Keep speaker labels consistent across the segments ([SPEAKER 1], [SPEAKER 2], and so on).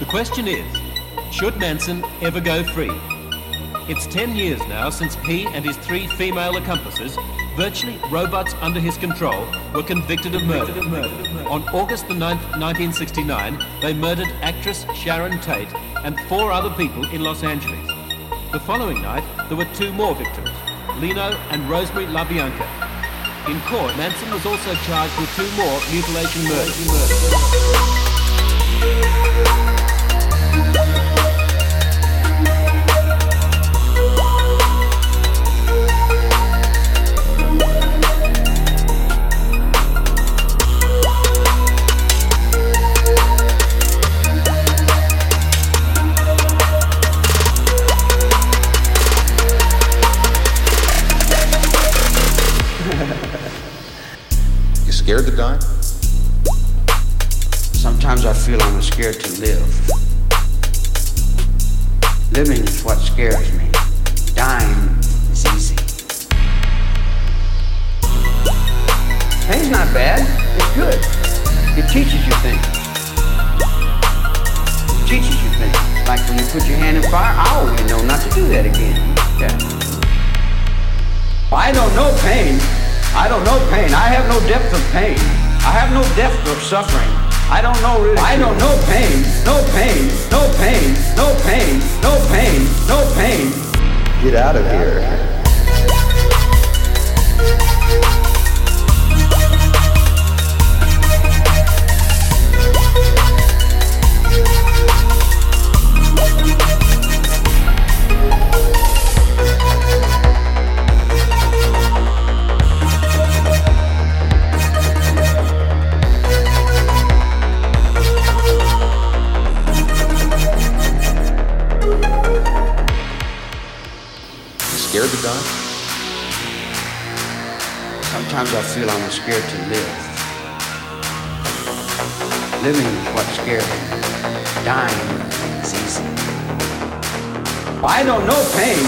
[SPEAKER 1] The question is, should Manson ever go free? It's 10 years now since he and his three female accomplices, virtually robots under his control, were convicted of murder. On August the 9th, 1969, they murdered actress Sharon Tate and four other people in Los Angeles. The following night, there were two more victims, Leno and Rosemary LaBianca. In court, Manson was also charged with two more mutilation murders.
[SPEAKER 2] Scared to die?
[SPEAKER 3] Sometimes I feel I'm scared to live. Living is what scares me. Dying is easy. Pain's not bad. It's good. It teaches you things. It teaches you things. Like when you put your hand in fire, I always know not to do that again. Yeah. I don't know pain. I don't know pain. I have no depth of pain. I have no depth of suffering. I don't know really. I don't know pain. No pain. No pain. No
[SPEAKER 2] scared to die?
[SPEAKER 3] Sometimes I feel I'm scared to live. Living is what scares me. Dying is easy. I don't know pain.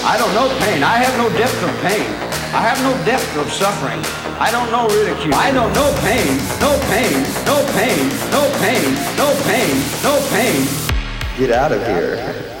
[SPEAKER 3] I don't know pain. I have no depth of pain. I have no depth of suffering. I don't know ridicule. I don't know pain. No pain. No pain. No pain. No pain. No pain.
[SPEAKER 2] Get out of here.